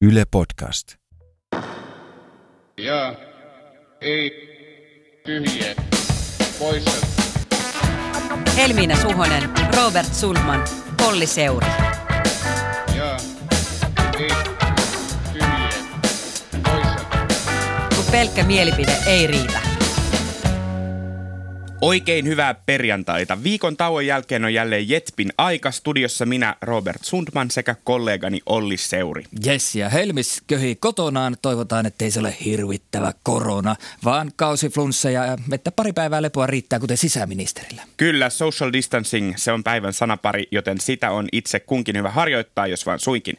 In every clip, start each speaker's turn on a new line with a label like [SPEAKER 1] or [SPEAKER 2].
[SPEAKER 1] Yle Podcast.
[SPEAKER 2] Ja ei tyhjiä poissa.
[SPEAKER 3] Helmiina Suhonen, Robert Sundman, Olli Seuri.
[SPEAKER 2] Ja ei tyhjiä poissa.
[SPEAKER 3] Kun pelkkä mielipide ei riitä.
[SPEAKER 4] Oikein hyvää perjantaita. Viikon tauon jälkeen on jälleen Jetpin aika. Studiossa minä, Robert Sundman, sekä kollegani Olli Seuri.
[SPEAKER 5] Jes, ja Helmis köhii kotonaan. Toivotaan, ettei se ole hirvittävä korona, vaan kausiflunssa ja että pari päivää lepoa riittää, kuten sisäministerillä.
[SPEAKER 4] Kyllä, social distancing, se on päivän sanapari, joten sitä on itse kunkin hyvä harjoittaa, jos vaan suinkin.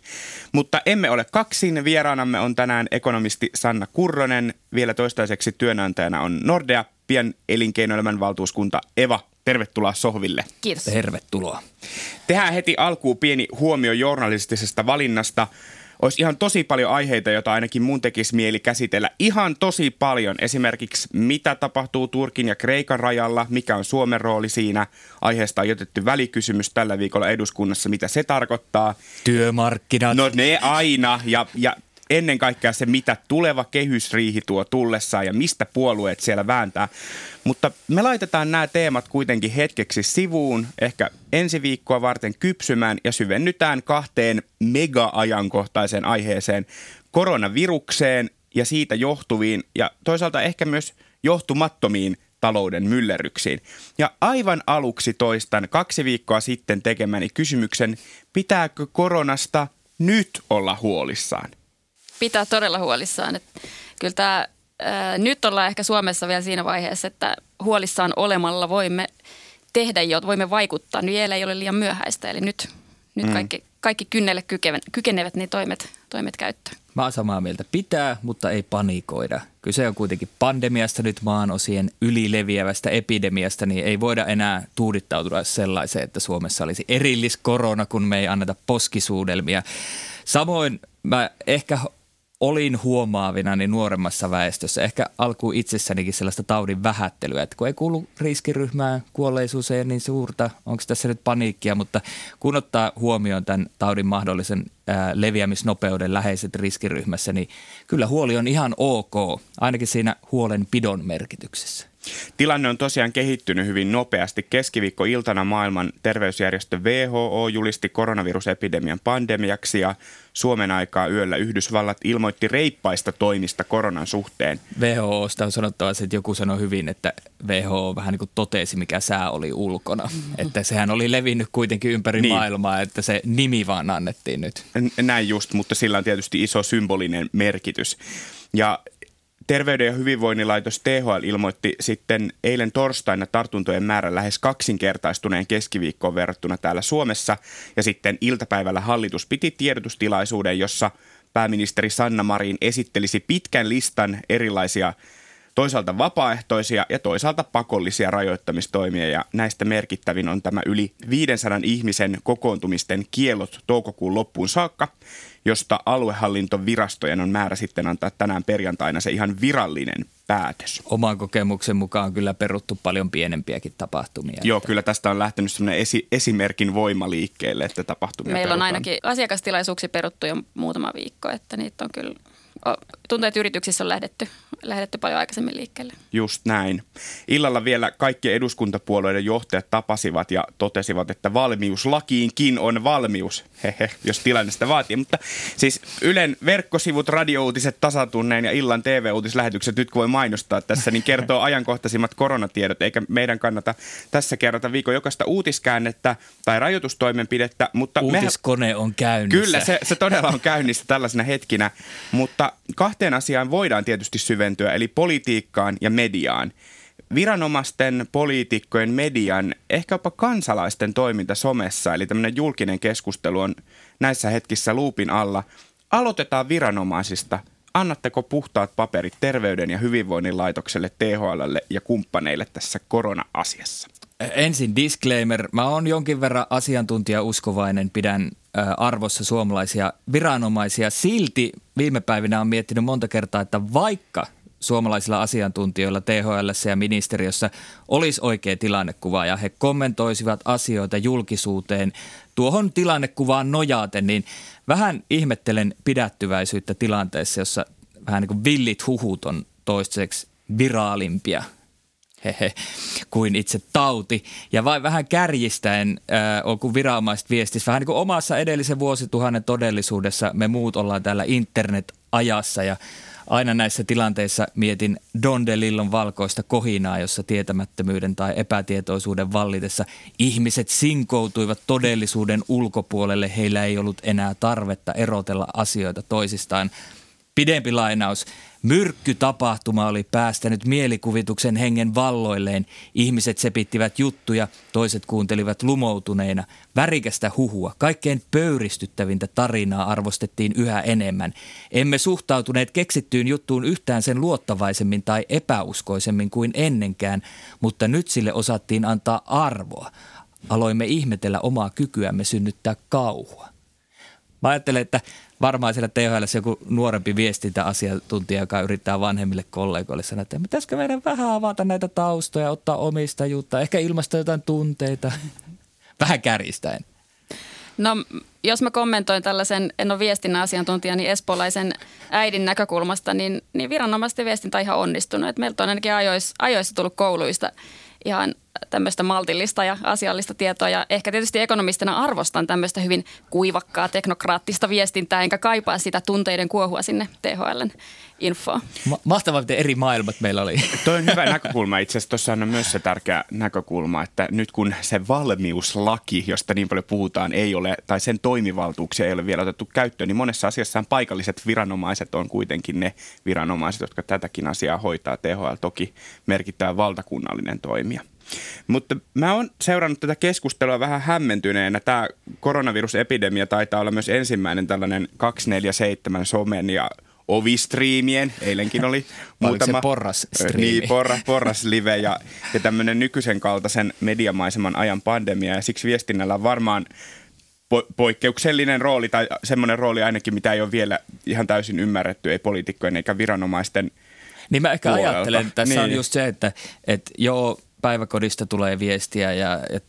[SPEAKER 4] Mutta emme ole kaksin. Vieraanamme on tänään ekonomisti Sanna Kurronen. Vielä toistaiseksi työnantajana on Nordea pien elinkeinoelämän valtuuskunta Eva. Tervetuloa sohville.
[SPEAKER 6] Kiitos.
[SPEAKER 5] Tervetuloa.
[SPEAKER 4] Tehdään heti alkuun pieni huomio journalistisesta valinnasta. Olisi ihan tosi paljon aiheita, joita ainakin mun tekisi mieli käsitellä. Ihan tosi paljon. Esimerkiksi mitä tapahtuu Turkin ja Kreikan rajalla, mikä on Suomen rooli siinä. Aiheesta on jätetty välikysymys tällä viikolla eduskunnassa, mitä se tarkoittaa.
[SPEAKER 5] Työmarkkinat.
[SPEAKER 4] No ne aina ja, ja ennen kaikkea se, mitä tuleva kehysriihi tuo tullessaan ja mistä puolueet siellä vääntää. Mutta me laitetaan nämä teemat kuitenkin hetkeksi sivuun, ehkä ensi viikkoa varten kypsymään ja syvennytään kahteen mega-ajankohtaiseen aiheeseen, koronavirukseen ja siitä johtuviin ja toisaalta ehkä myös johtumattomiin talouden myllerryksiin. Ja aivan aluksi toistan kaksi viikkoa sitten tekemäni kysymyksen, pitääkö koronasta nyt olla huolissaan?
[SPEAKER 6] Pitää todella huolissaan. Että kyllä tämä, ää, nyt ollaan ehkä Suomessa vielä siinä vaiheessa, että huolissaan olemalla voimme tehdä jo, voimme vaikuttaa. Nyt vielä ei ole liian myöhäistä, eli nyt, nyt
[SPEAKER 4] Mm.
[SPEAKER 6] kaikki, kaikki kynnelle kykenevät, kykenevät niin toimet, toimet käyttöön.
[SPEAKER 5] Mä oon samaa mieltä. Pitää, mutta ei panikoida. Kyse on kuitenkin pandemiasta nyt maan osien ylileviävästä epidemiasta, niin ei voida enää tuudittautua sellaiseen, että Suomessa olisi erilliskorona, kun me ei anneta poskisuudelmia. Samoin mä ehkä olin huomaavina niin nuoremmassa väestössä, ehkä alkuun itsessänikin sellaista taudin vähättelyä, että kun ei kuulu riskiryhmään, kuolleisuus ei ole niin suurta, onko tässä nyt paniikkia, mutta kun ottaa huomioon tämän taudin mahdollisen ää, leviämisnopeuden läheiset riskiryhmässä, niin kyllä huoli on ihan ok, ainakin siinä huolenpidon merkityksessä.
[SPEAKER 4] Tilanne on tosiaan kehittynyt hyvin nopeasti. Keskiviikko-iltana maailman terveysjärjestö WHO julisti koronavirusepidemian pandemiaksi ja Suomen aikaa yöllä Yhdysvallat ilmoitti reippaista toimista koronan suhteen.
[SPEAKER 5] WHOsta on sanottava että joku sanoi hyvin, että WHO vähän niin kuin totesi, mikä sää oli ulkona. Että sehän oli levinnyt kuitenkin ympäri
[SPEAKER 4] Niin.
[SPEAKER 5] maailmaa, että se nimi vaan annettiin nyt.
[SPEAKER 4] Näin just, mutta sillä on tietysti iso symbolinen merkitys. Ja Terveyden ja hyvinvoinnin laitos THL ilmoitti sitten eilen torstaina tartuntojen määrän lähes kaksinkertaistuneen keskiviikkoon verrattuna täällä Suomessa. Ja sitten iltapäivällä hallitus piti tiedotustilaisuuden, jossa pääministeri Sanna Marin esittelisi pitkän listan erilaisia toisaalta vapaaehtoisia ja toisaalta pakollisia rajoittamistoimia ja näistä merkittävin on tämä yli 500 ihmisen kokoontumisten kielot toukokuun loppuun saakka, josta aluehallintovirastojen on määrä sitten antaa tänään perjantaina se ihan virallinen päätös.
[SPEAKER 5] Oman kokemuksen mukaan on kyllä peruttu paljon pienempiäkin tapahtumia.
[SPEAKER 4] Joo, kyllä tästä on lähtenyt sellainen esi- esimerkin voima liikkeelle, että tapahtumia
[SPEAKER 6] Meillä on
[SPEAKER 4] perutaan.
[SPEAKER 6] ainakin asiakastilaisuuksia peruttu jo muutama viikko, että niitä on kyllä, tuntuu, että yrityksissä on lähdetty, lähdetty paljon aikaisemmin liikkeelle.
[SPEAKER 4] Just näin. Illalla vielä kaikki eduskuntapuolueiden johtajat tapasivat ja totesivat, että valmiuslakiinkin on valmius, hehe, jos tilanne sitä vaatii. Mutta siis Ylen verkkosivut, radiouutiset, tasatunneen ja illan TV-uutislähetykset, nyt kun voi mainostaa tässä, niin kertoo ajankohtaisimmat koronatiedot, eikä meidän kannata tässä kerrata viikon jokaista uutiskäännettä tai rajoitustoimenpidettä, mutta mehän-
[SPEAKER 5] Uutiskone on käynnissä.
[SPEAKER 4] Kyllä, se, se todella on käynnissä tällaisena hetkinä, mutta kahteen asiaan voidaan tietysti syventyä, eli politiikkaan ja mediaan. Viranomaisten, poliitikkojen, median, ehkä jopa kansalaisten toiminta somessa, eli tämmöinen julkinen keskustelu on näissä hetkissä luupin alla. Aloitetaan viranomaisista. Annatteko puhtaat paperit Terveyden ja hyvinvoinnin laitokselle, THLlle ja kumppaneille tässä korona-asiassa?
[SPEAKER 5] Ensin disclaimer. Mä oon jonkin verran asiantuntijauskovainen, pidän ö, arvossa suomalaisia viranomaisia. Silti viime päivinä on miettinyt monta kertaa, että vaikka suomalaisilla asiantuntijoilla THL ja ministeriössä olisi oikea tilannekuva ja he kommentoisivat asioita julkisuuteen tuohon tilannekuvaan nojaten, niin vähän ihmettelen pidättyväisyyttä tilanteessa, jossa vähän niin kuin villit huhut on toistaiseksi viraalimpia hehe, kuin itse tauti. Ja vain vähän kärjistäen, äh, kun viranomaiset viestissä, vähän niin kuin omassa edellisen vuosituhannen todellisuudessa me muut ollaan täällä internet-ajassa ja aina näissä tilanteissa mietin Don DeLillon valkoista kohinaa, jossa tietämättömyyden tai epätietoisuuden vallitessa ihmiset sinkoutuivat todellisuuden ulkopuolelle. Heillä ei ollut enää tarvetta erotella asioita toisistaan. Pidempi lainaus. Myrkkytapahtuma oli päästänyt mielikuvituksen hengen valloilleen. Ihmiset sepittivät juttuja, toiset kuuntelivat lumoutuneina. Värikästä huhua, kaikkein pöyristyttävintä tarinaa arvostettiin yhä enemmän. Emme suhtautuneet keksittyyn juttuun yhtään sen luottavaisemmin tai epäuskoisemmin kuin ennenkään, mutta nyt sille osattiin antaa arvoa. Aloimme ihmetellä omaa kykyämme synnyttää kauhua. Mä ajattelen, että varmaan siellä THL joku nuorempi viestintäasiantuntija, joka yrittää vanhemmille kollegoille sanoa, että pitäisikö meidän vähän avata näitä taustoja, ottaa omistajuutta, ehkä ilmaista jotain tunteita, vähän kärjistäen.
[SPEAKER 6] No jos mä kommentoin tällaisen, en ole viestinnän asiantuntija, niin espoolaisen äidin näkökulmasta, niin, niin viranomaisten viestintä on ihan onnistunut. Et meiltä on ainakin ajoissa, ajoissa tullut kouluista ihan tämmöistä maltillista ja asiallista tietoa. Ja ehkä tietysti ekonomistina arvostan tämmöistä hyvin kuivakkaa teknokraattista viestintää, enkä kaipaa sitä tunteiden kuohua sinne THLn infoon.
[SPEAKER 5] Ma- mahtavaa, miten eri maailmat meillä oli.
[SPEAKER 4] Toi on hyvä näkökulma. Itse asiassa tuossa on myös se tärkeä näkökulma, että nyt kun se valmiuslaki, josta niin paljon puhutaan, ei ole, tai sen toimivaltuuksia ei ole vielä otettu käyttöön, niin monessa asiassa paikalliset viranomaiset on kuitenkin ne viranomaiset, jotka tätäkin asiaa hoitaa. THL toki merkittävä valtakunnallinen toimija. Mutta mä oon seurannut tätä keskustelua vähän hämmentyneenä. Tämä koronavirusepidemia taitaa olla myös ensimmäinen tällainen 247 somen ja ovistriimien, eilenkin oli muutama.
[SPEAKER 5] se porras
[SPEAKER 4] Niin, porras, porras live ja, ja tämmöinen nykyisen kaltaisen mediamaiseman ajan pandemia ja siksi viestinnällä on varmaan po- poikkeuksellinen rooli tai semmoinen rooli ainakin, mitä ei ole vielä ihan täysin ymmärretty, ei poliitikkojen eikä viranomaisten
[SPEAKER 5] Niin mä ehkä
[SPEAKER 4] puolelta.
[SPEAKER 5] ajattelen, että tässä niin. on just se, että, että joo, päiväkodista tulee viestiä ja, ja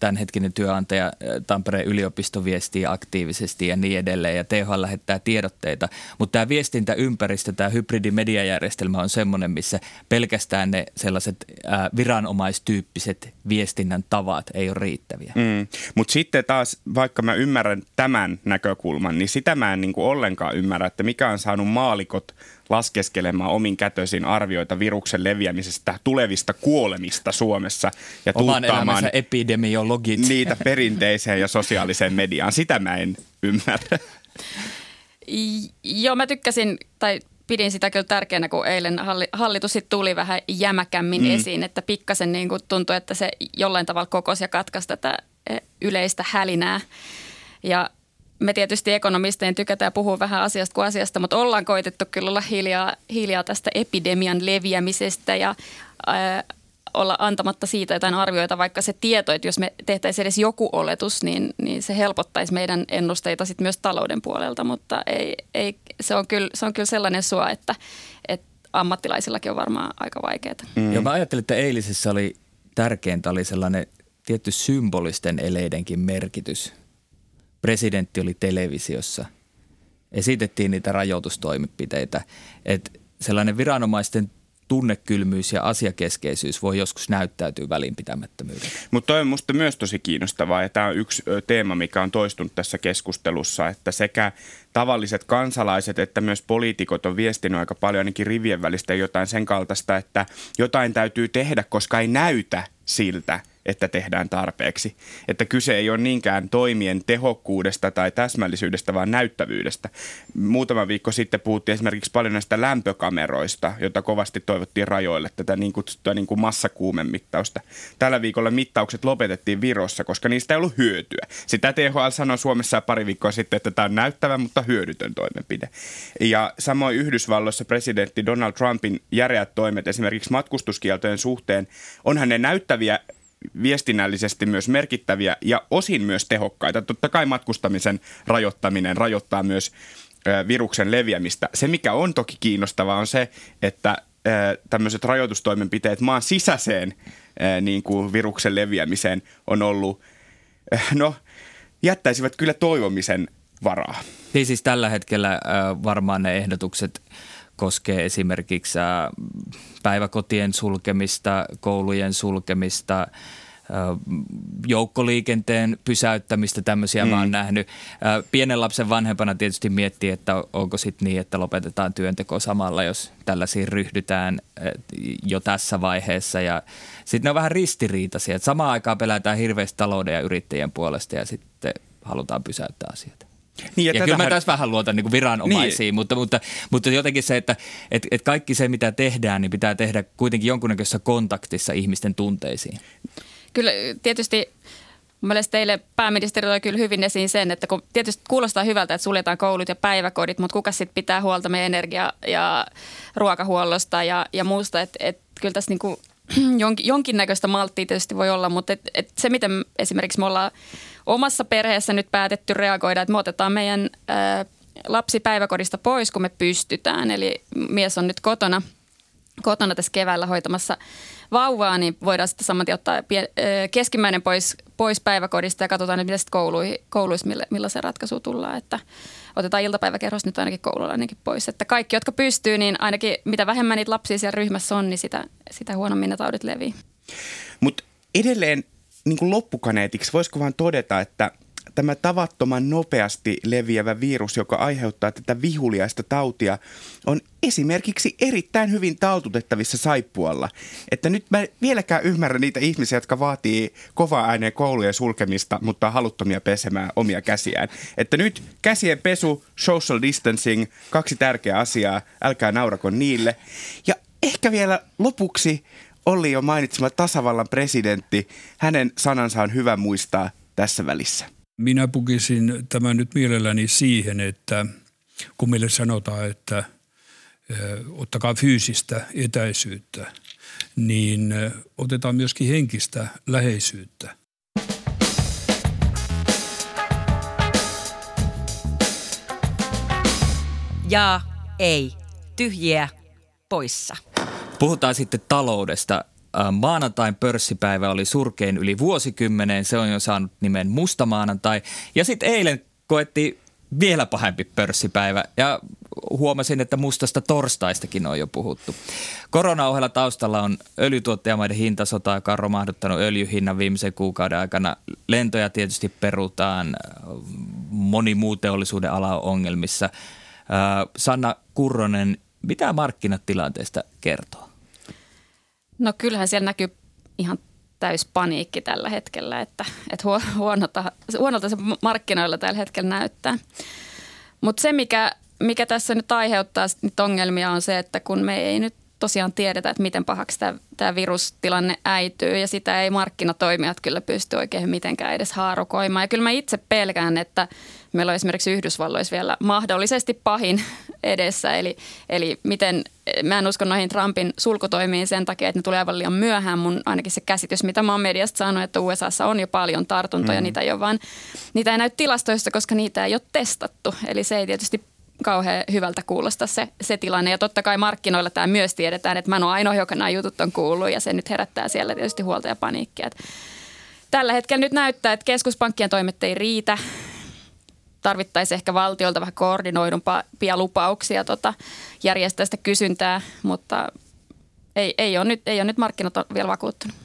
[SPEAKER 5] tämänhetkinen työnantaja Tampereen yliopisto viestii aktiivisesti ja niin edelleen ja THL lähettää tiedotteita. Mutta tämä viestintäympäristö, tämä hybridimediajärjestelmä on semmoinen, missä pelkästään ne sellaiset ä, viranomaistyyppiset viestinnän tavat ei ole riittäviä.
[SPEAKER 4] Mm. Mutta sitten taas, vaikka mä ymmärrän tämän näkökulman, niin sitä mä en niinku ollenkaan ymmärrä, että mikä on saanut maalikot laskeskelemaan omin kätöisin arvioita viruksen leviämisestä, tulevista kuolemista Suomessa ja
[SPEAKER 5] Oman elämänsä epidemiologit.
[SPEAKER 4] niitä perinteiseen ja sosiaaliseen mediaan. Sitä mä en ymmärrä.
[SPEAKER 6] Joo, mä tykkäsin, tai pidin sitä kyllä tärkeänä, kun eilen halli- hallitus sit tuli vähän jämäkämmin mm. esiin, että pikkasen niin kuin tuntui, että se jollain tavalla kokosi ja katkaisi tätä eh, yleistä hälinää. Ja me tietysti ekonomistein tykätään puhua vähän asiasta kuin asiasta, mutta ollaan koitettu kyllä olla hiljaa, hiljaa tästä epidemian leviämisestä ja ää, olla antamatta siitä jotain arvioita, vaikka se tieto, että jos me tehtäisiin edes joku oletus, niin, niin se helpottaisi meidän ennusteita sit myös talouden puolelta, mutta ei, ei, se, on kyllä, se on kyllä sellainen suo, että, että ammattilaisillakin on varmaan aika vaikeaa.
[SPEAKER 5] Mm. Joo, mä ajattelin, että eilisessä oli tärkeintä oli sellainen tietty symbolisten eleidenkin merkitys. Presidentti oli televisiossa. Esitettiin niitä rajoitustoimenpiteitä. Että sellainen viranomaisten tunnekylmyys ja asiakeskeisyys voi joskus näyttäytyä välinpitämättömyydenä.
[SPEAKER 4] Mutta toi on musta myös tosi kiinnostavaa ja tämä on yksi teema, mikä on toistunut tässä keskustelussa, että sekä tavalliset kansalaiset että myös poliitikot on viestinyt aika paljon ainakin rivien välistä jotain sen kaltaista, että jotain täytyy tehdä, koska ei näytä siltä, että tehdään tarpeeksi. Että kyse ei ole niinkään toimien tehokkuudesta tai täsmällisyydestä, vaan näyttävyydestä. Muutama viikko sitten puhuttiin esimerkiksi paljon näistä lämpökameroista, joita kovasti toivottiin rajoille, tätä niin kutsuttua niin kuin massakuumemittausta. Tällä viikolla mittaukset lopetettiin Virossa, koska niistä ei ollut hyötyä. Sitä THL sanoi Suomessa pari viikkoa sitten, että tämä on näyttävä, mutta hyödytön toimenpide. Ja samoin Yhdysvalloissa presidentti Donald Trumpin järeät toimet esimerkiksi matkustuskieltojen suhteen, onhan ne näyttäviä viestinnällisesti myös merkittäviä ja osin myös tehokkaita. Totta kai matkustamisen rajoittaminen rajoittaa myös viruksen leviämistä. Se, mikä on toki kiinnostavaa, on se, että tämmöiset rajoitustoimenpiteet maan sisäiseen niin kuin viruksen leviämiseen on ollut, no, jättäisivät kyllä toivomisen varaa.
[SPEAKER 5] Niin siis tällä hetkellä varmaan ne ehdotukset koskee esimerkiksi äh, päiväkotien sulkemista, koulujen sulkemista, äh, joukkoliikenteen pysäyttämistä, tämmöisiä mm. mä oon nähnyt. Äh, pienen lapsen vanhempana tietysti miettii, että onko sitten niin, että lopetetaan työnteko samalla, jos tällaisiin ryhdytään jo tässä vaiheessa. Ja sitten ne on vähän ristiriitaisia, että samaan aikaan pelätään hirveästi talouden ja yrittäjien puolesta ja sitten halutaan pysäyttää asioita.
[SPEAKER 4] Niin,
[SPEAKER 5] Ja, ja kyllä mä tässä vähän luotan niin viranomaisiin, niin. mutta, mutta, mutta jotenkin se, että et, et kaikki se mitä tehdään, niin pitää tehdä kuitenkin jonkunnäköisessä kontaktissa ihmisten tunteisiin.
[SPEAKER 6] Kyllä tietysti mun mielestä teille pääministeri toi kyllä hyvin esiin sen, että kun tietysti kuulostaa hyvältä, että suljetaan koulut ja päiväkodit, mutta kuka sitten pitää huolta meidän energia- ja ruokahuollosta ja, ja muusta, että et, kyllä tässä niinku jonkin, jonkinnäköistä malttia tietysti voi olla, mutta et, et se, miten esimerkiksi me ollaan omassa perheessä nyt päätetty reagoida, että me otetaan meidän lapsi päiväkodista pois, kun me pystytään, eli mies on nyt kotona – kotona tässä keväällä hoitamassa vauvaa, niin voidaan sitten saman ottaa keskimmäinen pois, pois päiväkodista ja katsotaan nyt, miten sitten koului, kouluissa, millä, millaisen ratkaisu tullaan. Että otetaan iltapäiväkerros nyt ainakin koululainenkin pois. Että kaikki, jotka pystyy, niin ainakin mitä vähemmän niitä lapsia siellä ryhmässä on, niin sitä, sitä huonommin ne taudit levii.
[SPEAKER 4] Mutta edelleen niin kuin loppukaneetiksi voisiko vaan todeta, että tämä tavattoman nopeasti leviävä virus, joka aiheuttaa tätä vihuliaista tautia, on esimerkiksi erittäin hyvin taltutettavissa saippualla. Että nyt mä vieläkään ymmärrä niitä ihmisiä, jotka vaatii kovaa ääneen koulujen sulkemista, mutta on haluttomia pesemään omia käsiään. Että nyt käsien pesu, social distancing, kaksi tärkeää asiaa, älkää naurako niille. Ja ehkä vielä lopuksi Olli jo mainitsema tasavallan presidentti, hänen sanansa on hyvä muistaa tässä välissä.
[SPEAKER 1] Minä pukisin tämän nyt mielelläni siihen, että kun meille sanotaan, että ottakaa fyysistä etäisyyttä, niin otetaan myöskin henkistä läheisyyttä.
[SPEAKER 3] Ja ei. Tyhjiä poissa.
[SPEAKER 5] Puhutaan sitten taloudesta. Äh, Maanantain pörssipäivä oli surkein yli vuosikymmeneen. Se on jo saanut nimen Musta maanantai. Ja sitten eilen koettiin vielä pahempi pörssipäivä ja huomasin, että mustasta torstaistakin on jo puhuttu. Korona taustalla on öljytuottajamaiden hintasota, joka on romahduttanut öljyhinnan viimeisen kuukauden aikana. Lentoja tietysti perutaan, moni muu teollisuuden ala on ongelmissa. Äh, Sanna Kurronen, mitä markkinatilanteesta kertoo?
[SPEAKER 6] No kyllähän siellä näkyy ihan täys paniikki tällä hetkellä, että, että huo- huonolta, huonolta se markkinoilla tällä hetkellä näyttää. Mutta se, mikä, mikä tässä nyt aiheuttaa nyt ongelmia on se, että kun me ei nyt tosiaan tiedetä, että miten pahaksi tämä virustilanne äityy ja sitä ei markkinatoimijat kyllä pysty oikein mitenkään edes haarukoimaan. Ja kyllä mä itse pelkään, että meillä on esimerkiksi Yhdysvalloissa vielä mahdollisesti pahin edessä. Eli, eli miten, mä en usko noihin Trumpin sulkutoimiin sen takia, että ne tulee aivan liian myöhään. Mun ainakin se käsitys, mitä mä oon mediasta saanut, että USAssa on jo paljon tartuntoja, mm. niitä ei ole vaan, niitä ei näy tilastoissa, koska niitä ei ole testattu. Eli se ei tietysti kauhean hyvältä kuulosta se, se tilanne. Ja totta kai markkinoilla tämä myös tiedetään, että mä en ole ainoa, joka nämä jutut on kuullut ja se nyt herättää siellä tietysti huolta ja paniikkia. Tällä hetkellä nyt näyttää, että keskuspankkien toimet ei riitä. Tarvittaisiin ehkä valtiolta vähän koordinoidumpia lupauksia tota, järjestää sitä kysyntää, mutta ei, ei, ole nyt, ei ole nyt markkinat vielä vakuuttunut.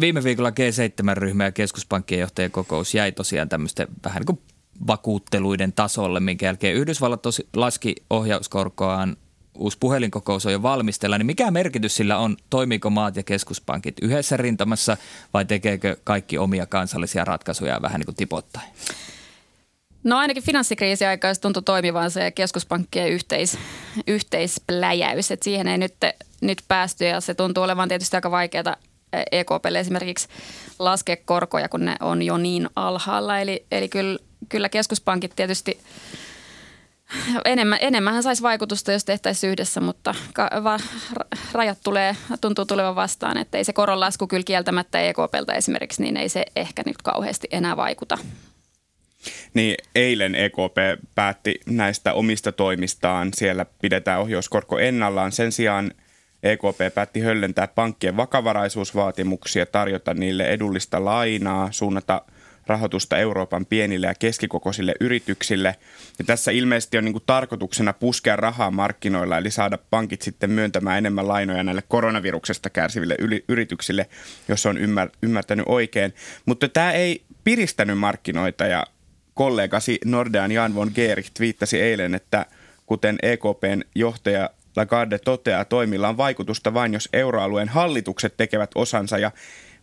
[SPEAKER 5] Viime viikolla G7-ryhmä ja keskuspankkien johtajien kokous jäi tosiaan tämmöisten vähän niin kuin vakuutteluiden tasolle, minkä jälkeen Yhdysvallat tosi laski ohjauskorkoaan, uusi puhelinkokous on jo valmistella, niin mikä merkitys sillä on, toimiiko maat ja keskuspankit yhdessä rintamassa vai tekeekö kaikki omia kansallisia ratkaisuja vähän niin kuin tipottain?
[SPEAKER 6] No ainakin se tuntui toimivan se keskuspankkien yhteis, yhteispläjäys, että siihen ei nyt, nyt päästy ja se tuntuu olevan tietysti aika vaikeaa EKPlle esimerkiksi laskea korkoja, kun ne on jo niin alhaalla. Eli, eli kyllä, kyllä keskuspankit tietysti enemmän, enemmän saisi vaikutusta, jos tehtäisiin yhdessä, mutta ka, va, rajat tulee, tuntuu tulevan vastaan, että ei se koronlasku kyllä kieltämättä EKPltä esimerkiksi, niin ei se ehkä nyt kauheasti enää vaikuta.
[SPEAKER 4] Niin eilen EKP päätti näistä omista toimistaan. Siellä pidetään ohjauskorko ennallaan. Sen sijaan EKP päätti höllentää pankkien vakavaraisuusvaatimuksia, tarjota niille edullista lainaa, suunnata rahoitusta Euroopan pienille ja keskikokoisille yrityksille. Ja tässä ilmeisesti on niin tarkoituksena puskea rahaa markkinoilla, eli saada pankit sitten myöntämään enemmän lainoja näille koronaviruksesta kärsiville yrityksille, jos on ymmär, ymmärtänyt oikein. Mutta tämä ei piristänyt markkinoita ja kollegasi Nordean Jan von Geerich viittasi eilen, että kuten EKPn johtaja Lagarde toteaa, toimilla on vaikutusta vain, jos euroalueen hallitukset tekevät osansa ja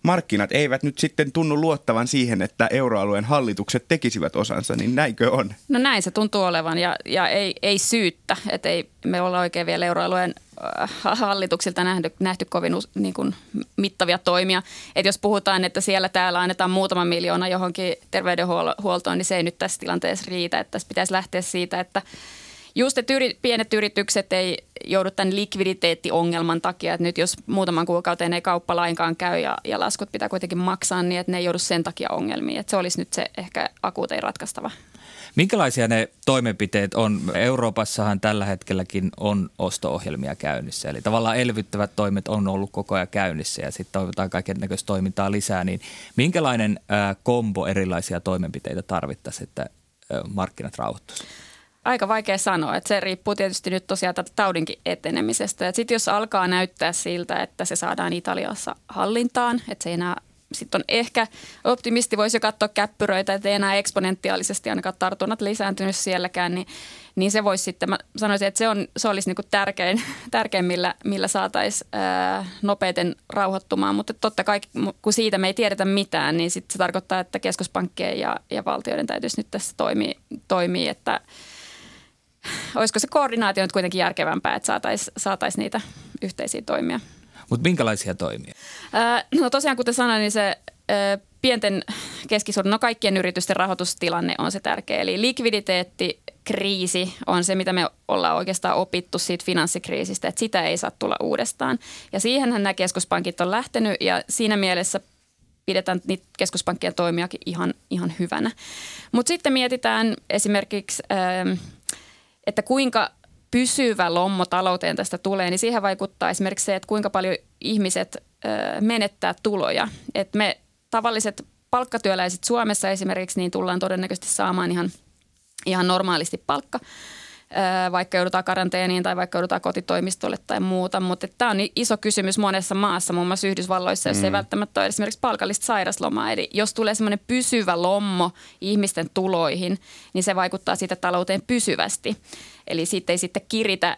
[SPEAKER 4] markkinat eivät nyt sitten tunnu luottavan siihen, että euroalueen hallitukset tekisivät osansa, niin näinkö on?
[SPEAKER 6] No näin se tuntuu olevan ja, ja ei, ei syyttä, että ei me olla oikein vielä euroalueen äh, hallituksilta nähty, nähty kovin niin kuin, mittavia toimia. Et jos puhutaan, että siellä täällä annetaan muutama miljoona johonkin terveydenhuoltoon, niin se ei nyt tässä tilanteessa riitä. Että tässä pitäisi lähteä siitä, että Just, että yri, pienet yritykset ei joudu tämän likviditeettiongelman takia, että nyt jos muutaman kuukauteen ei kauppa lainkaan käy ja, ja laskut pitää kuitenkin maksaa, niin että ne ei joudu sen takia ongelmiin. Että se olisi nyt se ehkä akuutein ratkaistava.
[SPEAKER 5] Minkälaisia ne toimenpiteet on? Euroopassahan tällä hetkelläkin on osto-ohjelmia käynnissä. Eli tavallaan elvyttävät toimet on ollut koko ajan käynnissä ja sitten toivotaan kaiken näköistä toimintaa lisää. Niin minkälainen kombo erilaisia toimenpiteitä tarvittaisiin, että äh, markkinat rauhoittuisivat?
[SPEAKER 6] Aika vaikea sanoa, että se riippuu tietysti nyt tosiaan tätä taudinkin etenemisestä. Sitten jos alkaa näyttää siltä, että se saadaan Italiassa hallintaan, että se ei enää sitten on ehkä optimisti voisi jo katsoa käppyröitä, että ei enää eksponentiaalisesti ainakaan tartunnat lisääntynyt sielläkään, niin, niin se voisi sitten, mä sanoisin, että se, on, se olisi niin tärkein, tärkein, millä, millä saataisiin nopeiten rauhoittumaan, mutta totta kai kun siitä me ei tiedetä mitään, niin sitten se tarkoittaa, että keskuspankkien ja, ja valtioiden täytyisi nyt tässä toimia, toimia että – olisiko se koordinaatio nyt kuitenkin järkevämpää, että saataisiin saatais niitä yhteisiä toimia.
[SPEAKER 5] Mutta minkälaisia toimia?
[SPEAKER 6] no tosiaan kuten sanoin, niin se pienten keskisuuden, no kaikkien yritysten rahoitustilanne on se tärkeä. Eli likviditeetti, kriisi on se, mitä me ollaan oikeastaan opittu siitä finanssikriisistä, että sitä ei saa tulla uudestaan. Ja siihenhän nämä keskuspankit on lähtenyt ja siinä mielessä pidetään niitä keskuspankkien toimiakin ihan, ihan hyvänä. Mutta sitten mietitään esimerkiksi että kuinka pysyvä lommo talouteen tästä tulee, niin siihen vaikuttaa esimerkiksi se, että kuinka paljon ihmiset menettää tuloja. Et me tavalliset palkkatyöläiset Suomessa esimerkiksi, niin tullaan todennäköisesti saamaan ihan, ihan normaalisti palkka vaikka joudutaan karanteeniin tai vaikka joudutaan kotitoimistolle tai muuta. Mutta tämä on iso kysymys monessa maassa, muun muassa Yhdysvalloissa, jos mm. ei välttämättä ole esimerkiksi palkallista sairaslomaa. Eli jos tulee semmoinen pysyvä lommo ihmisten tuloihin, niin se vaikuttaa siitä talouteen pysyvästi. Eli siitä ei sitten kiritä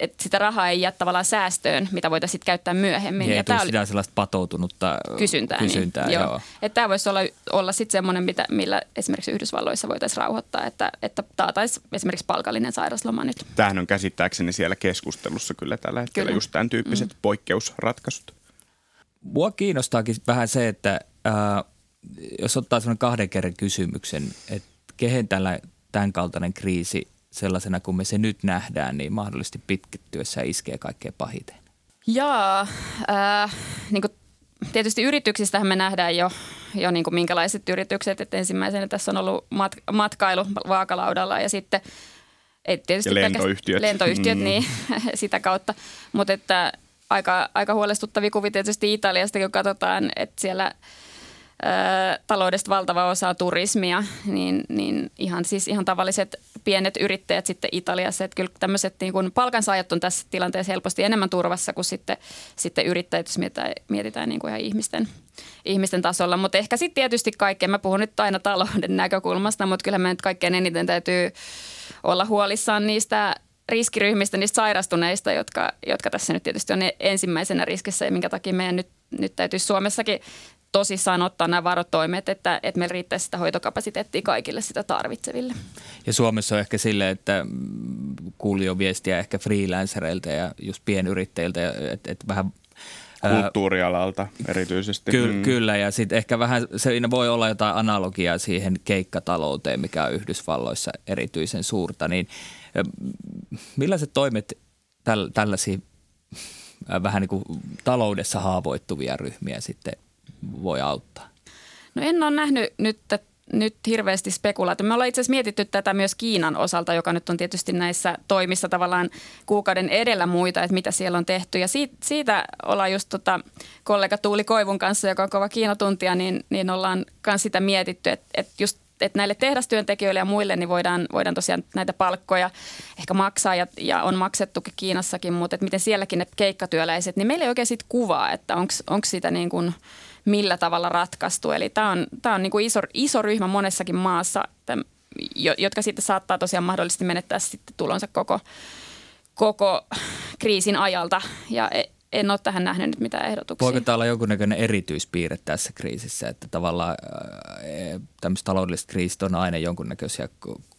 [SPEAKER 6] että sitä rahaa ei jää tavallaan säästöön, mitä voitaisiin käyttää myöhemmin.
[SPEAKER 5] Ja, ja tämä oli sellaista patoutunutta kysyntää. kysyntää
[SPEAKER 6] niin, joo. Joo. Että tämä voisi olla, olla sitten semmoinen, mitä, millä esimerkiksi Yhdysvalloissa voitaisiin rauhoittaa, että, että taataisiin esimerkiksi palkallinen sairasloma nyt.
[SPEAKER 4] Tämähän on käsittääkseni siellä keskustelussa kyllä tällä hetkellä kyllä. just tämän tyyppiset mm. poikkeusratkaisut.
[SPEAKER 5] Mua kiinnostaakin vähän se, että äh, jos ottaa sellainen kahden kerran kysymyksen, että kehen tällä, tämän kaltainen kriisi sellaisena kuin me se nyt nähdään, niin mahdollisesti pitkittyessä iskee kaikkein pahiten?
[SPEAKER 6] Jaa, äh, niin kuin tietysti yrityksistähän me nähdään jo, jo niin kuin minkälaiset yritykset. Että ensimmäisenä tässä on ollut mat, matkailu vaakalaudalla ja sitten ei tietysti
[SPEAKER 4] ja lentoyhtiöt.
[SPEAKER 6] lentoyhtiöt mm. niin sitä kautta. Mutta että aika, aika huolestuttavia kuvia tietysti Italiasta, kun katsotaan, että siellä – taloudesta valtava osa turismia, niin, niin ihan, siis ihan tavalliset pienet yrittäjät sitten Italiassa. Että kyllä tämmöiset niin kuin palkansaajat on tässä tilanteessa helposti enemmän turvassa kuin sitten, sitten yrittäjät, jos mietitään, mietitään niin kuin ihan ihmisten, ihmisten tasolla. Mutta ehkä sitten tietysti kaikkeen, mä puhun nyt aina talouden näkökulmasta, mutta kyllä me nyt kaikkein eniten täytyy olla huolissaan niistä riskiryhmistä, niistä sairastuneista, jotka, jotka tässä nyt tietysti on ensimmäisenä riskissä ja minkä takia meidän nyt, nyt täytyisi Suomessakin tosissaan ottaa nämä varotoimet, että, että meillä riittäisi sitä hoitokapasiteettia kaikille sitä tarvitseville.
[SPEAKER 5] Ja Suomessa on ehkä silleen, että kuuli jo viestiä ehkä freelancereilta ja just pienyrittäjiltä, että, että vähän
[SPEAKER 4] Kulttuurialalta erityisesti.
[SPEAKER 5] Ky- mm. Kyllä, ja sitten ehkä vähän siinä voi olla jotain analogiaa siihen keikkatalouteen, mikä on Yhdysvalloissa erityisen suurta. Niin millaiset toimet täl- tällaisia vähän niin kuin taloudessa haavoittuvia ryhmiä sitten voi auttaa?
[SPEAKER 6] No en ole nähnyt nyt nyt hirveästi spekulaatio. Me ollaan itse asiassa mietitty tätä myös Kiinan osalta, joka nyt on tietysti näissä toimissa tavallaan kuukauden edellä muita, että mitä siellä on tehty. Ja siitä, siitä ollaan just tota, kollega Tuuli Koivun kanssa, joka on kova Kiinatuntija, niin, niin ollaan myös sitä mietitty, että, että just että näille tehdastyöntekijöille ja muille niin voidaan, voidaan tosiaan näitä palkkoja ehkä maksaa ja, ja on maksettukin Kiinassakin, mutta että miten sielläkin ne keikkatyöläiset, niin meillä ei oikein siitä kuvaa, että onko sitä niin kuin millä tavalla ratkaistu. Eli tämä on, tämä on niin kuin iso, iso ryhmä monessakin maassa, jotka sitten saattaa tosiaan mahdollisesti menettää sitten tulonsa koko, koko kriisin ajalta. Ja e, en ole tähän nähnyt nyt mitään ehdotuksia.
[SPEAKER 5] Voiko tämä olla jonkunnäköinen erityispiirre tässä kriisissä, että tavallaan e, tämmöiset taloudelliset kriisit on aina jonkunnäköisiä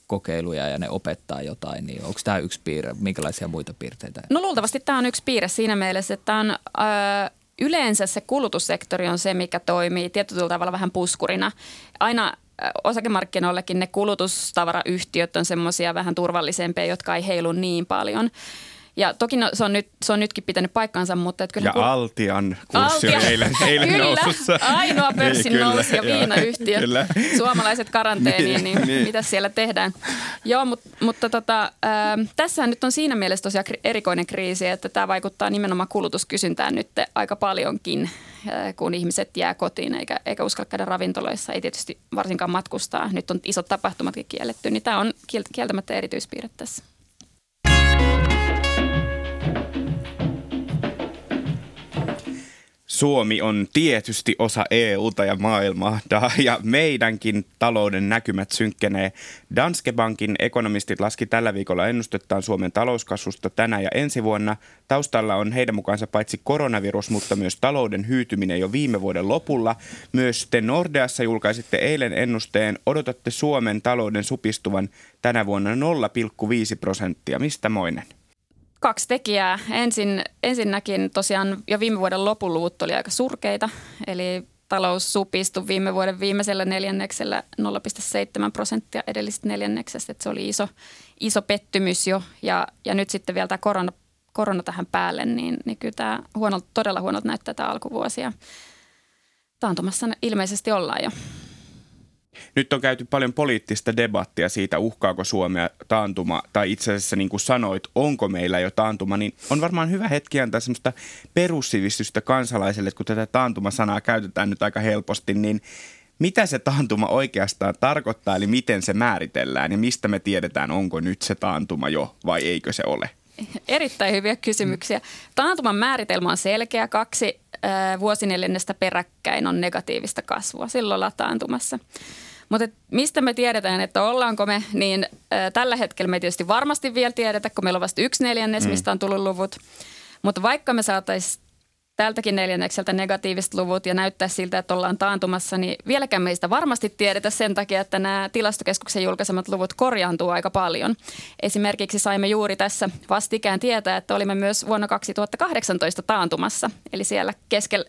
[SPEAKER 5] kokeiluja ja ne opettaa jotain, niin onko tämä yksi piirre? Minkälaisia muita piirteitä?
[SPEAKER 6] No luultavasti tämä on yksi piirre siinä mielessä, että tämä on äh, yleensä se kulutussektori on se, mikä toimii tietyllä tavalla vähän puskurina. Aina osakemarkkinoillekin ne kulutustavarayhtiöt on semmoisia vähän turvallisempia, jotka ei heilu niin paljon. Ja toki no, se, on nyt, se on nytkin pitänyt paikkansa, mutta... Että
[SPEAKER 4] kyllä ja kun... Altian kurssi Altia. eilen, eilen
[SPEAKER 6] kyllä,
[SPEAKER 4] nousussa.
[SPEAKER 6] ainoa pörssin niin, nousi ja viinayhtiöt, kyllä. suomalaiset karanteeniin, niin, niin, niin mitä siellä tehdään. Joo, mutta, mutta tota, äh, tässä nyt on siinä mielessä tosiaan erikoinen kriisi, että tämä vaikuttaa nimenomaan kulutuskysyntään nyt aika paljonkin, äh, kun ihmiset jää kotiin eikä, eikä uskalla käydä ravintoloissa, ei tietysti varsinkaan matkustaa. Nyt on isot tapahtumatkin kielletty, niin tämä on kieltämättä erityispiirre tässä.
[SPEAKER 4] Suomi on tietysti osa EUta ja maailmaa ja meidänkin talouden näkymät synkkenee. Danske Bankin ekonomistit laski tällä viikolla ennustettaan Suomen talouskasvusta tänä ja ensi vuonna. Taustalla on heidän mukaansa paitsi koronavirus, mutta myös talouden hyytyminen jo viime vuoden lopulla. Myös te Nordeassa julkaisitte eilen ennusteen. Odotatte Suomen talouden supistuvan tänä vuonna 0,5 prosenttia. Mistä moinen?
[SPEAKER 6] Kaksi tekijää. Ensin, ensinnäkin tosiaan jo viime vuoden lopun luvut oli aika surkeita, eli talous supistui viime vuoden viimeisellä neljänneksellä 0,7 prosenttia edellisestä neljänneksestä, että se oli iso, iso pettymys jo. Ja, ja nyt sitten vielä tämä korona, korona tähän päälle, niin, niin kyllä tämä huonolta, todella huonolta näyttää tämä alkuvuosia. Taantumassa ilmeisesti ollaan jo.
[SPEAKER 4] Nyt on käyty paljon poliittista debattia siitä, uhkaako Suomea taantuma, tai itse asiassa niin kuin sanoit, onko meillä jo taantuma, niin on varmaan hyvä hetki antaa semmoista perussivistystä kansalaiselle, kun tätä taantuma-sanaa käytetään nyt aika helposti, niin mitä se taantuma oikeastaan tarkoittaa, eli miten se määritellään ja mistä me tiedetään, onko nyt se taantuma jo vai eikö se ole?
[SPEAKER 6] Erittäin hyviä kysymyksiä. Taantuman määritelmä on selkeä. Kaksi äh, vuosineljännestä peräkkäin on negatiivista kasvua. Silloin ollaan taantumassa. Mutta mistä me tiedetään, että ollaanko me, niin äh, tällä hetkellä me tietysti varmasti vielä tiedetä, kun meillä on vasta yksi neljännes, mm. mistä on tullut luvut. Mutta vaikka me saataisiin tältäkin neljännekseltä negatiiviset luvut ja näyttää siltä, että ollaan taantumassa, niin vieläkään meistä varmasti tiedetä sen takia, että nämä tilastokeskuksen julkaisemat luvut korjaantuu aika paljon. Esimerkiksi saimme juuri tässä vastikään tietää, että olimme myös vuonna 2018 taantumassa, eli siellä keskellä,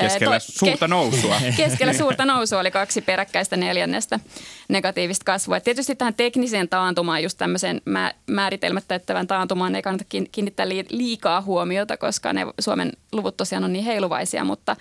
[SPEAKER 4] keskellä to, suurta nousua.
[SPEAKER 6] keskellä suurta nousua oli kaksi peräkkäistä neljännestä negatiivista kasvua. Et tietysti tähän tekniseen taantumaan, just tämmöiseen määritelmät täyttävän taantumaan ei kannata kiinnittää liikaa huomiota, koska ne Suomen luvut tosiaan on niin heiluvaisia, mutta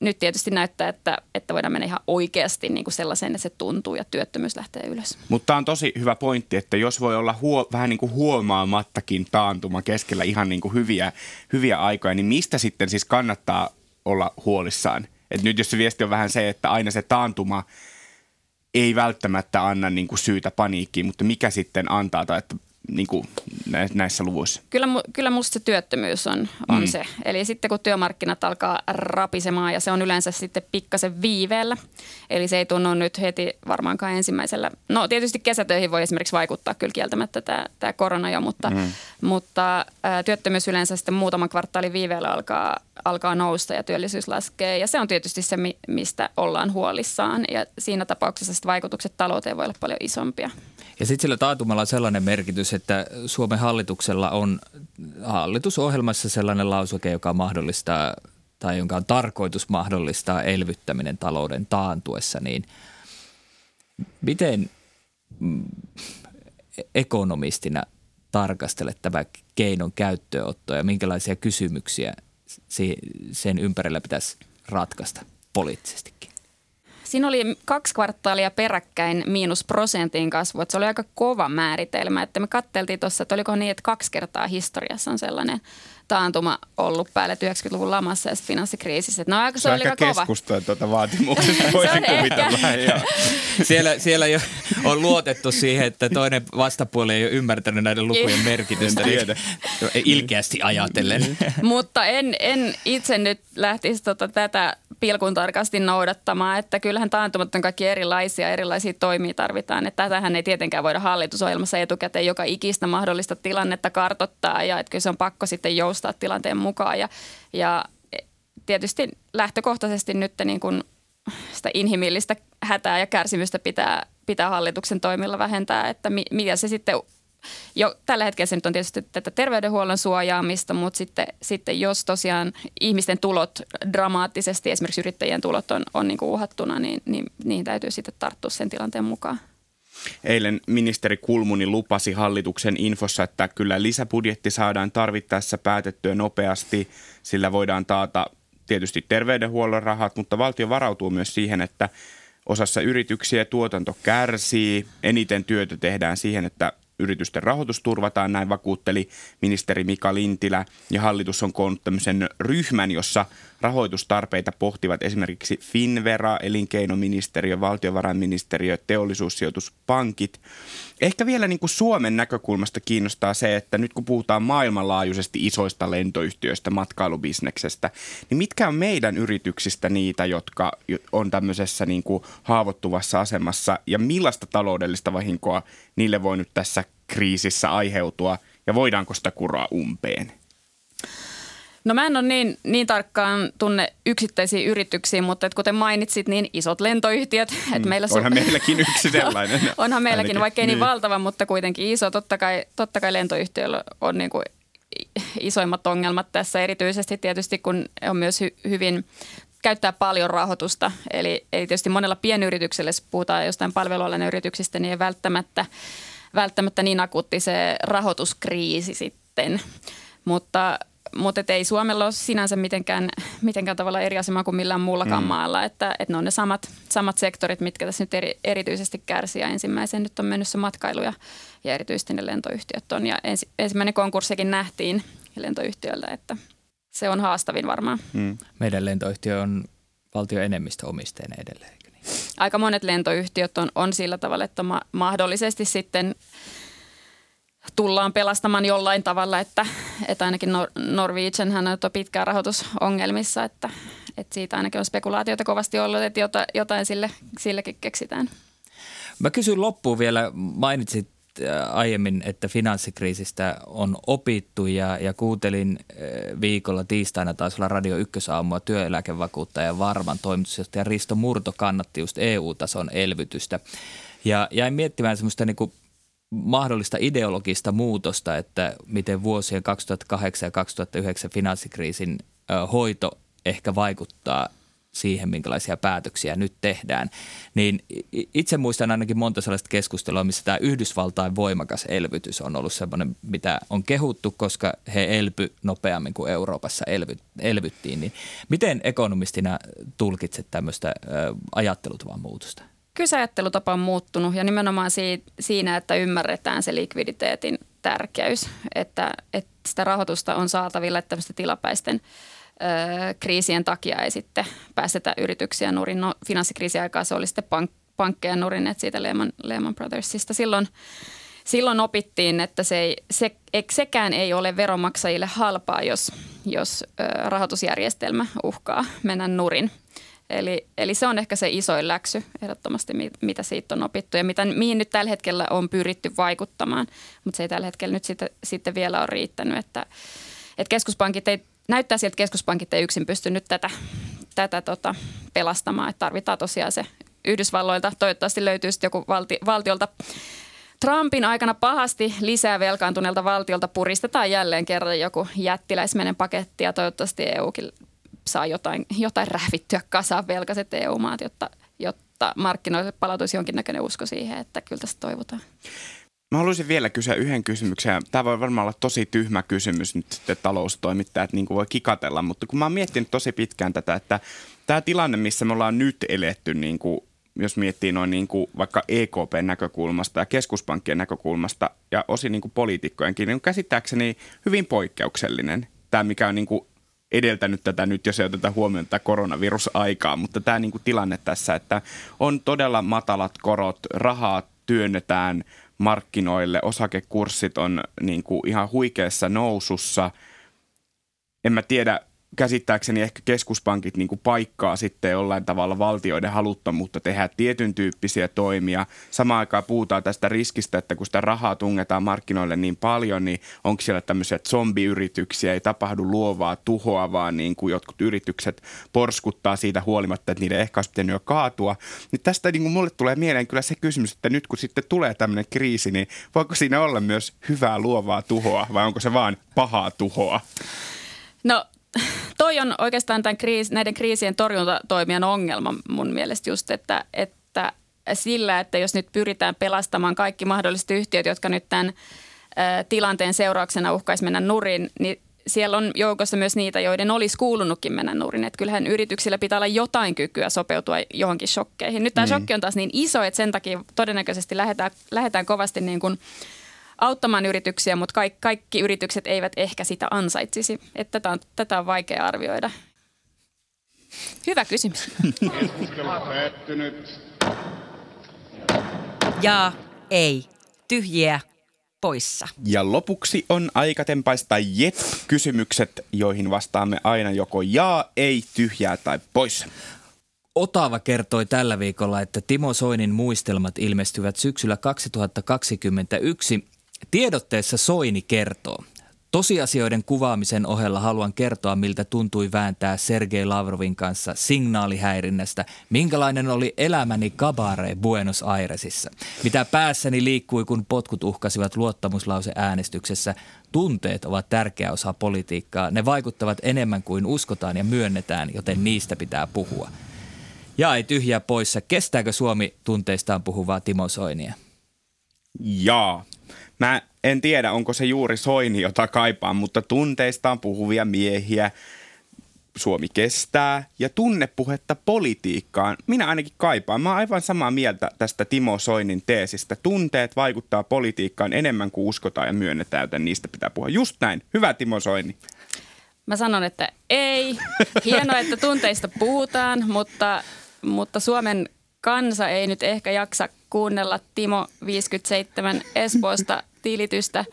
[SPEAKER 6] nyt tietysti näyttää, että, että voidaan mennä ihan oikeasti niin kuin sellaiseen, että se tuntuu ja työttömyys lähtee ylös.
[SPEAKER 4] Mutta on tosi hyvä pointti, että jos voi olla huo, vähän niin kuin huomaamattakin taantuma keskellä ihan niin kuin hyviä, hyviä aikoja, niin mistä sitten siis kannattaa olla huolissaan? Et nyt jos se viesti on vähän se, että aina se taantuma ei välttämättä anna niin kuin syytä paniikkiin, mutta mikä sitten antaa, tai että niin kuin näissä luvuissa?
[SPEAKER 6] Kyllä, kyllä musta se työttömyys on, on mm. se. Eli sitten kun työmarkkinat alkaa rapisemaan ja se on yleensä sitten pikkasen viiveellä. Eli se ei tunnu nyt heti varmaankaan ensimmäisellä. No tietysti kesätöihin voi esimerkiksi vaikuttaa kyllä kieltämättä tämä, tämä korona jo, mutta, mm. mutta ä, työttömyys yleensä sitten muutaman kvartaalin viiveellä alkaa, alkaa nousta ja työllisyys laskee. Ja se on tietysti se, mistä ollaan huolissaan ja siinä tapauksessa vaikutukset talouteen voi olla paljon isompia.
[SPEAKER 5] Ja sitten sillä taantumalla on sellainen merkitys, että Suomen hallituksella on hallitusohjelmassa sellainen lausuke, joka mahdollistaa tai jonka on tarkoitus mahdollistaa elvyttäminen talouden taantuessa, niin miten mm, ekonomistina tarkastelet tämä keinon käyttöönotto ja minkälaisia kysymyksiä sen ympärillä pitäisi ratkaista poliittisestikin?
[SPEAKER 6] Siinä oli kaksi kvartaalia peräkkäin miinus prosentin kasvu, että se oli aika kova määritelmä. Että me katteltiin tuossa, että oliko niin, että kaksi kertaa historiassa on sellainen taantuma ollut päälle 90-luvun lamassa ja sitten finanssikriisissä. Että no, aika, se,
[SPEAKER 4] Se on
[SPEAKER 6] oli
[SPEAKER 4] aika
[SPEAKER 6] kova.
[SPEAKER 4] tuota vaatimuksesta,
[SPEAKER 6] Se
[SPEAKER 4] voisin kuvitella.
[SPEAKER 5] Siellä, siellä jo on luotettu siihen, että toinen vastapuoli ei ole ymmärtänyt näiden lukujen merkitystä.
[SPEAKER 4] Tiedä.
[SPEAKER 5] Niin, ilkeästi ajatellen.
[SPEAKER 6] Mutta en, en itse nyt lähtisi tota tätä pilkun tarkasti noudattamaan, että kyllähän taantumat on kaikki erilaisia, erilaisia toimia tarvitaan. Että tätähän ei tietenkään voida hallitusohjelmassa etukäteen joka ikistä mahdollista tilannetta kartottaa ja että kyllä se on pakko sitten joustaa tilanteen mukaan. Ja, ja tietysti lähtökohtaisesti nyt niin kuin sitä inhimillistä hätää ja kärsimystä pitää, pitää hallituksen toimilla vähentää, että mi, mikä se sitten jo tällä hetkellä se nyt on tietysti tätä terveydenhuollon suojaamista, mutta sitten, sitten jos tosiaan ihmisten tulot dramaattisesti, esimerkiksi yrittäjien tulot on, on niin kuin uhattuna, niin, niin niihin täytyy sitten tarttua sen tilanteen mukaan.
[SPEAKER 4] Eilen ministeri Kulmuni lupasi hallituksen infossa, että kyllä lisäbudjetti saadaan tarvittaessa päätettyä nopeasti, sillä voidaan taata tietysti terveydenhuollon rahat, mutta valtio varautuu myös siihen, että osassa yrityksiä tuotanto kärsii, eniten työtä tehdään siihen, että yritysten rahoitus turvataan, näin vakuutteli ministeri Mika Lintilä ja hallitus on koonnut tämmöisen ryhmän, jossa rahoitustarpeita pohtivat esimerkiksi Finvera, elinkeinoministeriö, valtiovarainministeriö, teollisuussijoituspankit. Ehkä vielä niin kuin Suomen näkökulmasta kiinnostaa se, että nyt kun puhutaan maailmanlaajuisesti isoista lentoyhtiöistä, matkailubisneksestä, niin mitkä on meidän yrityksistä niitä, jotka on tämmöisessä niin kuin haavoittuvassa asemassa ja millaista taloudellista vahinkoa niille voi nyt tässä kriisissä aiheutua ja voidaanko sitä kuroa umpeen?
[SPEAKER 6] No mä en ole niin, niin tarkkaan tunne yksittäisiä yrityksiä, mutta et kuten mainitsit, niin isot lentoyhtiöt. Mm, meillä
[SPEAKER 4] Onhan meilläkin yksi sellainen.
[SPEAKER 6] Onhan meilläkin,
[SPEAKER 4] Ainakin.
[SPEAKER 6] vaikka ei niin
[SPEAKER 4] Niin.
[SPEAKER 6] valtava, mutta kuitenkin iso. Totta kai, totta kai lentoyhtiöillä on niin kuin isoimmat ongelmat tässä, erityisesti tietysti kun on myös hy- hyvin käyttää paljon rahoitusta. Eli, eli tietysti monella pienyrityksellä, jos puhutaan jostain palvelualan yrityksistä, niin ei välttämättä, välttämättä niin akuutti se rahoituskriisi sitten. Mutta, mutta et ei Suomella ole sinänsä mitenkään, mitenkään tavalla eri asemaa kuin millään muullakaan mm. maalla. Että, että ne on ne samat, samat sektorit, mitkä tässä nyt eri, erityisesti kärsii. Ja ensimmäisen nyt on mennyt se matkailu ja, ja erityisesti ne lentoyhtiöt on. Ja ensi, ensimmäinen konkurssikin nähtiin lentoyhtiöltä, että se on haastavin varmaan.
[SPEAKER 4] Mm.
[SPEAKER 5] Meidän lentoyhtiö on valtion enemmistöomisteinen edelleen. eikö Niin?
[SPEAKER 6] Aika monet lentoyhtiöt on, on sillä tavalla, että ma- mahdollisesti sitten tullaan pelastamaan jollain tavalla, että, että ainakin Nor- Norwegian hän on pitkään rahoitusongelmissa, että, että siitä ainakin on spekulaatioita kovasti ollut, että jota, jotain sille, sillekin keksitään.
[SPEAKER 5] Mä kysyn loppuun vielä, mainitsit aiemmin, että finanssikriisistä on opittu ja, ja kuuntelin äh, viikolla tiistaina taisi olla Radio Ykkösaamua työeläkevakuuttaja Varman toimitusjohtaja Risto Murto kannatti just EU-tason elvytystä. Ja jäin miettimään semmoista niin kuin mahdollista ideologista muutosta, että miten vuosien 2008 ja 2009 finanssikriisin ö, hoito ehkä vaikuttaa siihen, minkälaisia päätöksiä nyt tehdään. Niin itse muistan ainakin monta sellaista keskustelua, missä tämä Yhdysvaltain voimakas elvytys on ollut sellainen, mitä on kehuttu, koska he elpy nopeammin kuin Euroopassa elvy, elvyttiin. Niin miten ekonomistina tulkitset tämmöistä ajattelutavan muutosta?
[SPEAKER 6] Kyllä se ajattelutapa on muuttunut ja nimenomaan si- siinä, että ymmärretään se likviditeetin tärkeys, että, että sitä rahoitusta on saatavilla, että tämmöisten tilapäisten kriisien takia ei sitten päästetä yrityksiä nurin. No, finanssikriisin aikaa se oli sitten pank- pankkeja nurin, että siitä Lehman, Lehman Brothersista silloin, silloin opittiin, että se ei, se, sekään ei ole veronmaksajille halpaa, jos, jos rahoitusjärjestelmä uhkaa mennä nurin. Eli, eli se on ehkä se isoin läksy ehdottomasti, mi- mitä siitä on opittu ja mitä, mihin nyt tällä hetkellä on pyritty vaikuttamaan, mutta se ei tällä hetkellä nyt sitten, sitten vielä ole riittänyt, että, että keskuspankit ei, näyttää siltä, että keskuspankit ei yksin pysty nyt tätä, tätä tota, pelastamaan, että tarvitaan tosiaan se Yhdysvalloilta, toivottavasti löytyy sitten joku valti, valtiolta. Trumpin aikana pahasti lisää velkaantuneelta valtiolta puristetaan jälleen kerran joku jättiläismäinen paketti ja toivottavasti EUkin saa jotain, jotain rähvittyä kasaan velkaiset EU-maat, jotta, jotta markkinoille palautuisi jonkinnäköinen usko siihen, että kyllä tästä toivotaan.
[SPEAKER 4] Mä haluaisin vielä kysyä yhden kysymyksen. Tämä voi varmaan olla tosi tyhmä kysymys nyt sitten taloustoimittajat niin kuin voi kikatella, mutta kun mä oon miettinyt tosi pitkään tätä, että tämä tilanne, missä me ollaan nyt eletty, niin kuin, jos miettii noin niin kuin vaikka EKPn näkökulmasta ja keskuspankkien näkökulmasta ja osin niin kuin poliitikkojenkin, niin on käsittääkseni hyvin poikkeuksellinen. Tämä, mikä on niin kuin edeltänyt tätä nyt, jos ei oteta huomioon tätä koronavirusaikaa, mutta tämä niin kuin tilanne tässä, että on todella matalat korot, rahaa työnnetään markkinoille, osakekurssit on niin kuin ihan huikeassa nousussa. En mä tiedä, käsittääkseni ehkä keskuspankit niin kuin paikkaa sitten jollain tavalla valtioiden haluttomuutta tehdä tietyn tyyppisiä toimia. Samaan aikaan puhutaan tästä riskistä, että kun sitä rahaa tungetaan markkinoille niin paljon, niin onko siellä tämmöisiä zombiyrityksiä, ei tapahdu luovaa tuhoa, vaan niin kuin jotkut yritykset porskuttaa siitä huolimatta, että niiden ehkä olisi pitänyt jo kaatua. Niin tästä niin kuin mulle tulee mieleen kyllä se kysymys, että nyt kun sitten tulee tämmöinen kriisi, niin voiko siinä olla myös hyvää luovaa tuhoa vai onko se vaan pahaa tuhoa?
[SPEAKER 6] No toi on oikeastaan tämän kriis, näiden kriisien torjuntatoimien ongelma mun mielestä just, että, että sillä, että jos nyt pyritään pelastamaan kaikki mahdolliset yhtiöt, jotka nyt tämän ä, tilanteen seurauksena uhkaisi mennä nurin, niin siellä on joukossa myös niitä, joiden olisi kuulunutkin mennä nurin. Että kyllähän yrityksillä pitää olla jotain kykyä sopeutua johonkin shokkeihin. Nyt tämä mm. shokki on taas niin iso, että sen takia todennäköisesti lähdetään, lähdetään kovasti niin kuin – auttamaan yrityksiä, mutta kaikki, kaikki yritykset eivät ehkä sitä ansaitsisi. Että tätä, on, tätä on vaikea arvioida. Hyvä kysymys.
[SPEAKER 2] Keskustelu päättynyt.
[SPEAKER 3] Ja ei. Tyhjiä poissa.
[SPEAKER 4] Ja lopuksi on aika tempaista jet-kysymykset, joihin vastaamme aina joko jaa, ei, tyhjää tai poissa.
[SPEAKER 5] Otava kertoi tällä viikolla, että Timo Soinin muistelmat ilmestyvät syksyllä 2021 Tiedotteessa Soini kertoo. Tosiasioiden kuvaamisen ohella haluan kertoa, miltä tuntui vääntää Sergei Lavrovin kanssa signaalihäirinnästä, minkälainen oli elämäni kabare Buenos Airesissa, mitä päässäni liikkui, kun potkut uhkasivat luottamuslause äänestyksessä. Tunteet ovat tärkeä osa politiikkaa. Ne vaikuttavat enemmän kuin uskotaan ja myönnetään, joten niistä pitää puhua. Ja ei tyhjää poissa. Kestääkö Suomi tunteistaan puhuvaa Timo Soinia?
[SPEAKER 4] Jaa. Mä en tiedä, onko se juuri Soini, jota kaipaan, mutta tunteistaan puhuvia miehiä Suomi kestää ja tunnepuhetta politiikkaan. Minä ainakin kaipaan. Mä oon aivan samaa mieltä tästä Timo Soinin teesistä. Tunteet vaikuttaa politiikkaan enemmän kuin uskotaan ja myönnetään, joten niistä pitää puhua. Just näin. Hyvä Timo Soini.
[SPEAKER 6] Mä sanon, että ei. Hienoa, että tunteista puhutaan, mutta, mutta Suomen kansa ei nyt ehkä jaksa kuunnella Timo 57 Espoosta tilitystä.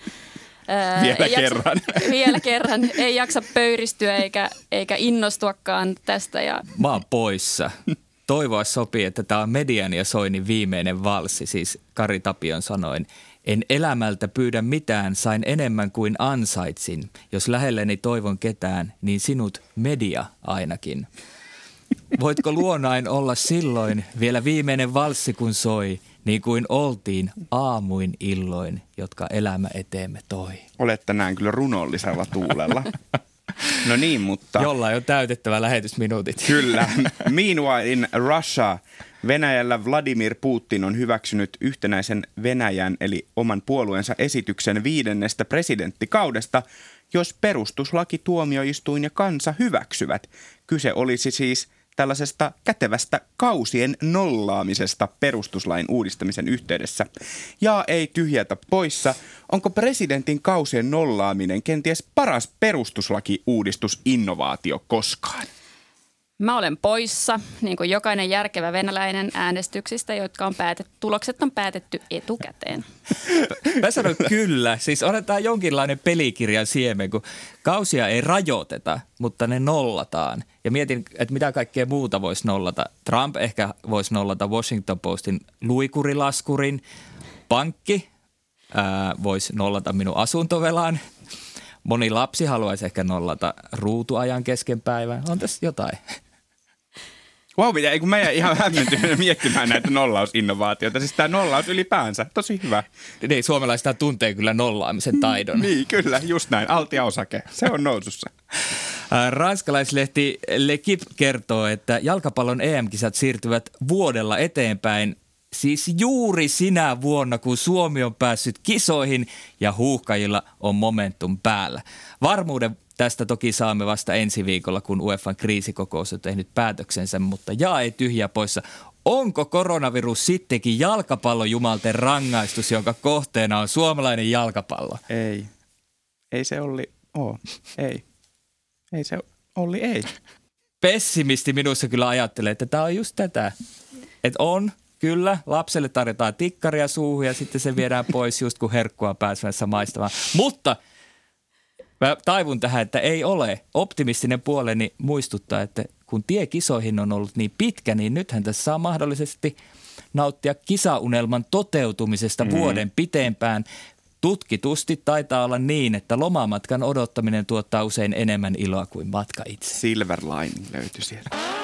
[SPEAKER 4] Vielä jaksa, kerran.
[SPEAKER 6] Vielä kerran. Ei jaksa pöyristyä eikä, eikä innostuakaan tästä. Ja...
[SPEAKER 5] Mä oon poissa. Toivoa sopii, että tämä on median ja Soinin viimeinen valssi, siis Kari Tapion sanoin. En elämältä pyydä mitään, sain enemmän kuin ansaitsin. Jos lähelleni toivon ketään, niin sinut media ainakin. Voitko luonain olla silloin vielä viimeinen valssi kun soi, niin kuin oltiin aamuin illoin, jotka elämä eteemme toi.
[SPEAKER 4] Olet tänään kyllä runollisella tuulella. No niin, mutta...
[SPEAKER 5] Jollain on täytettävä lähetysminuutit.
[SPEAKER 4] Kyllä. Meanwhile in Russia, Venäjällä Vladimir Putin on hyväksynyt yhtenäisen Venäjän eli oman puolueensa esityksen viidennestä presidenttikaudesta, jos perustuslaki, tuomioistuin ja kansa hyväksyvät. Kyse olisi siis tällaisesta kätevästä kausien nollaamisesta perustuslain uudistamisen yhteydessä. Ja ei tyhjätä poissa, onko presidentin kausien nollaaminen kenties paras perustuslaki-uudistusinnovaatio koskaan?
[SPEAKER 6] Mä olen poissa, niin kuin jokainen järkevä venäläinen äänestyksistä, jotka on päätetty, tulokset on päätetty etukäteen.
[SPEAKER 5] Mä sanon kyllä. Siis tämä jonkinlainen pelikirjan siemen, kun kausia ei rajoiteta, mutta ne nollataan. Ja mietin, että mitä kaikkea muuta voisi nollata. Trump ehkä voisi nollata Washington Postin luikurilaskurin. Pankki voisi nollata minun asuntovelan. Moni lapsi haluaisi ehkä nollata ruutuajan kesken päivän. On tässä jotain.
[SPEAKER 4] Wow, mitä, kun mä jäin ihan hämmentynyt miettimään näitä nollausinnovaatioita. Siis tämä nollaus ylipäänsä, tosi hyvä.
[SPEAKER 5] Niin, suomalaista tuntee kyllä nollaamisen taidon.
[SPEAKER 4] niin, kyllä, just näin. Altia osake, se on nousussa.
[SPEAKER 5] Ranskalaislehti L'Equipe kertoo, että jalkapallon EM-kisat siirtyvät vuodella eteenpäin Siis juuri sinä vuonna, kun Suomi on päässyt kisoihin ja huuhkajilla on momentum päällä. Varmuuden Tästä toki saamme vasta ensi viikolla, kun UEFan kriisikokous on tehnyt päätöksensä, mutta jaa ei tyhjää poissa. Onko koronavirus sittenkin jalkapallojumalten rangaistus, jonka kohteena on suomalainen jalkapallo?
[SPEAKER 4] Ei. Ei se Olli oo. Ei. Ei se Olli ei.
[SPEAKER 5] Pessimisti minussa kyllä ajattelee, että tämä on just tätä. Että on, kyllä, lapselle tarjotaan tikkaria suuhun ja sitten se viedään pois just kun herkkua pääsemässä maistamaan. Mutta mä taivun tähän, että ei ole. Optimistinen puoleni muistuttaa, että kun tie kisoihin on ollut niin pitkä, niin nythän tässä saa mahdollisesti nauttia kisaunelman toteutumisesta mm. vuoden pitempään. Tutkitusti taitaa olla niin, että lomamatkan odottaminen tuottaa usein enemmän iloa kuin matka itse.
[SPEAKER 4] Silver lining löytyi siellä.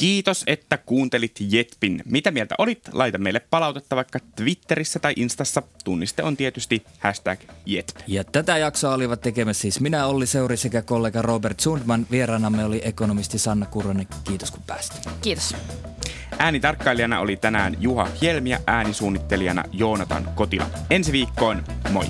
[SPEAKER 4] Kiitos, että kuuntelit Jetpin. Mitä mieltä olit? Laita meille palautetta vaikka Twitterissä tai Instassa. Tunniste on tietysti hashtag Jetp.
[SPEAKER 5] Ja tätä jaksoa olivat tekemässä siis minä, Olli Seuri sekä kollega Robert Sundman. Vieraanamme oli ekonomisti Sanna Kurronen. Kiitos kun pääsit.
[SPEAKER 6] Kiitos.
[SPEAKER 4] Äänitarkkailijana oli tänään Juha Helmi ja äänisuunnittelijana Joonatan Kotila. Ensi viikkoon, moi!